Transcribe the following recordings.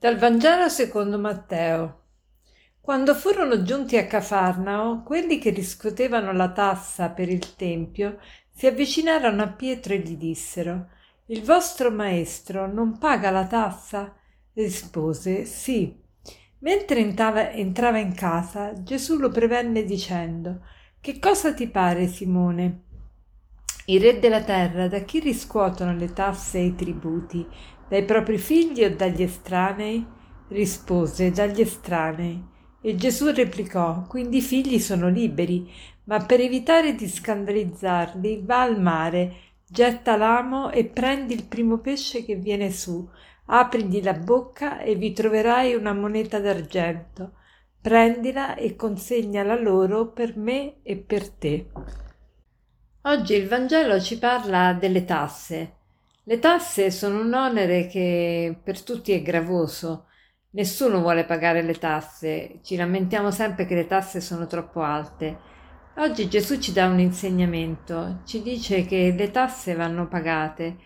Dal Vangelo secondo Matteo. Quando furono giunti a Cafarnao, quelli che riscuotevano la tassa per il Tempio si avvicinarono a Pietro e gli dissero Il vostro maestro non paga la tassa? Rispose Sì. Mentre entrava, in casa, Gesù lo prevenne dicendo Che cosa ti pare, Simone? I re della terra da chi riscuotono le tasse e i tributi? Dai propri figli o dagli estranei? Rispose, dagli estranei. E Gesù replicò, quindi i figli sono liberi, ma per evitare di scandalizzarli va al mare, getta l'amo e prendi il primo pesce che viene su, aprigli la bocca e vi troverai una moneta d'argento. Prendila e consegnala loro per me e per te. Oggi il Vangelo ci parla delle tasse. Le tasse sono un onere che per tutti è gravoso. Nessuno vuole pagare le tasse, ci lamentiamo sempre che le tasse sono troppo alte. Oggi Gesù ci dà un insegnamento, ci dice che le tasse vanno pagate,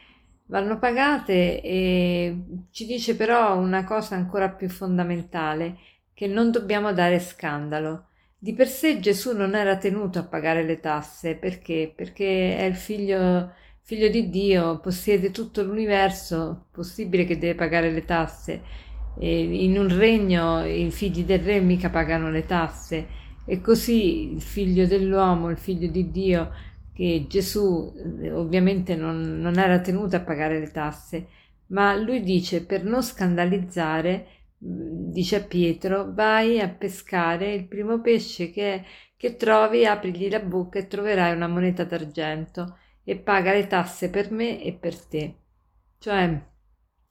vanno pagate e ci dice però una cosa ancora più fondamentale, che non dobbiamo dare scandalo. Di per sé Gesù non era tenuto a pagare le tasse, perché? Perché è il figlio figlio di Dio, possiede tutto l'universo, possibile che deve pagare le tasse. E in un regno i figli del re mica pagano le tasse e così il figlio dell'uomo, il figlio di Dio, che Gesù eh, ovviamente non, non era tenuto a pagare le tasse, ma lui dice per non scandalizzare, mm, dice a Pietro, vai a pescare il primo pesce che, che trovi, aprigli la bocca e troverai una moneta d'argento e paga le tasse per me e per te. Cioè,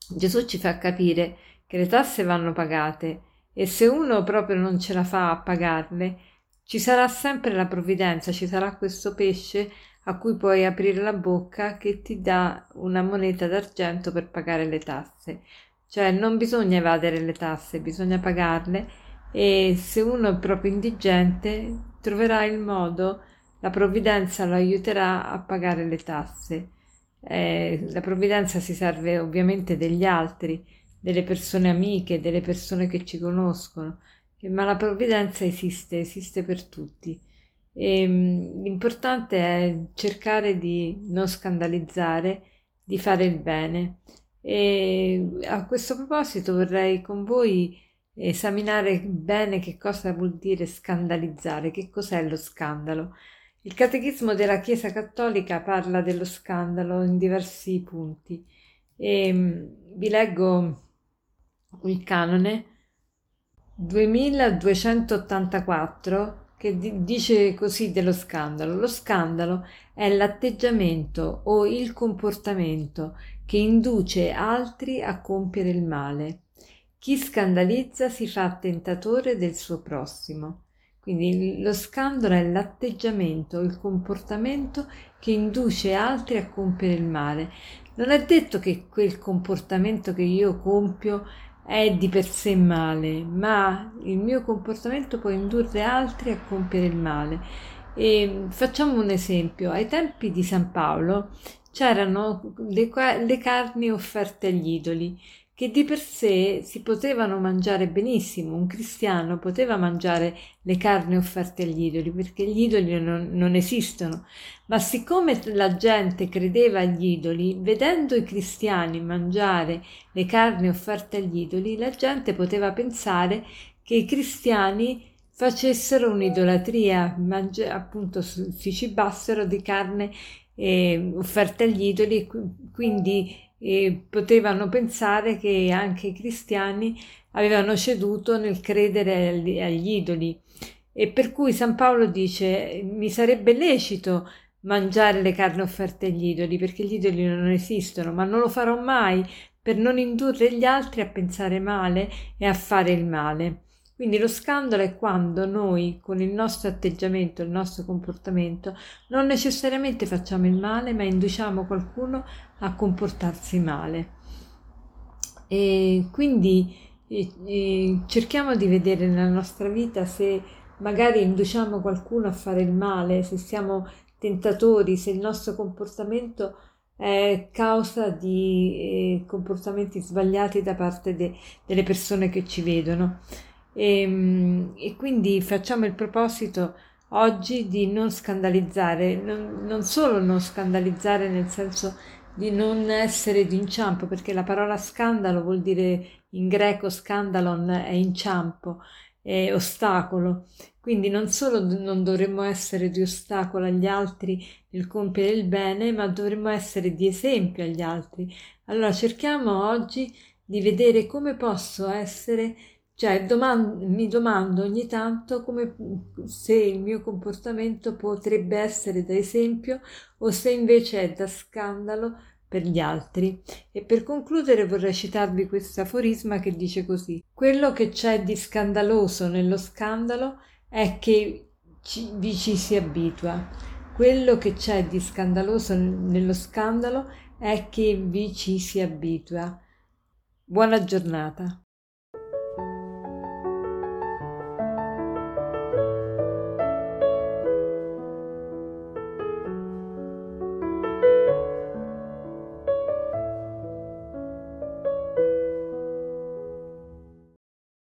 Gesù ci fa capire che le tasse vanno pagate e se uno proprio non ce la fa a pagarle, ci sarà sempre la provvidenza, ci sarà questo pesce a cui puoi aprire la bocca che ti dà una moneta d'argento per pagare le tasse. Cioè non bisogna evadere le tasse, bisogna pagarle e se uno è proprio indigente troverà il modo la provvidenza lo aiuterà a pagare le tasse. Eh, la provvidenza si serve ovviamente degli altri, delle persone amiche, delle persone che ci conoscono, ma la provvidenza esiste, esiste per tutti. E, ehm, l'importante è cercare di non scandalizzare, di fare il bene. E a questo proposito vorrei con voi esaminare bene che cosa vuol dire scandalizzare, che cos'è lo scandalo. Il Catechismo della Chiesa Cattolica parla dello scandalo in diversi punti e mm, vi leggo il canone 2284 che dice così dello scandalo. Lo scandalo è l'atteggiamento o il comportamento che induce altri a compiere il male. Chi scandalizza si fa tentatore del suo prossimo. Quindi lo scandalo è l'atteggiamento, il comportamento che induce altri a compiere il male. Non è detto che quel comportamento che io compio è di per sé male, ma il mio comportamento può indurre altri a compiere il male. E facciamo un esempio. Ai tempi di San Paolo c'erano le, le carni offerte agli idoli che di per sé si potevano mangiare benissimo, un cristiano poteva mangiare le carni offerte agli idoli, perché gli idoli non, non esistono, ma siccome la gente credeva agli idoli, vedendo i cristiani mangiare le carni offerte agli idoli, la gente poteva pensare che i cristiani facessero un'idolatria, mangia, appunto si cibassero di carne eh, offerte agli idoli, quindi e potevano pensare che anche i cristiani avevano ceduto nel credere agli, agli idoli e per cui San Paolo dice mi sarebbe lecito mangiare le carni offerte agli idoli perché gli idoli non esistono ma non lo farò mai per non indurre gli altri a pensare male e a fare il male. Quindi lo scandalo è quando noi con il nostro atteggiamento, il nostro comportamento, non necessariamente facciamo il male, ma induciamo qualcuno a comportarsi male. E quindi e, cerchiamo di vedere nella nostra vita se magari induciamo qualcuno a fare il male, se siamo tentatori, se il nostro comportamento è causa di eh, comportamenti sbagliati da parte de, delle persone che ci vedono. E, ehm, e, quindi facciamo il proposito oggi di non scandalizzare, non, non solo non scandalizzare nel senso di non essere d'inciampo, perché la parola scandalo vuol dire in greco scandalon è inciampo, è ostacolo. Quindi non solo non dovremmo essere di ostacolo agli altri nel compiere il bene, ma dovremmo essere di esempio agli altri. Allora cerchiamo oggi di vedere come posso essere, cioè domand- mi domando ogni tanto come se il mio comportamento potrebbe essere da esempio o se invece è da scandalo per gli altri. E per concludere vorrei citarvi questo aforisma che dice così: Quello che c'è di scandaloso nello scandalo è che ci, vi ci si abitua. Quello che c'è di scandaloso nello scandalo è che vi ci si abitua. Buona giornata.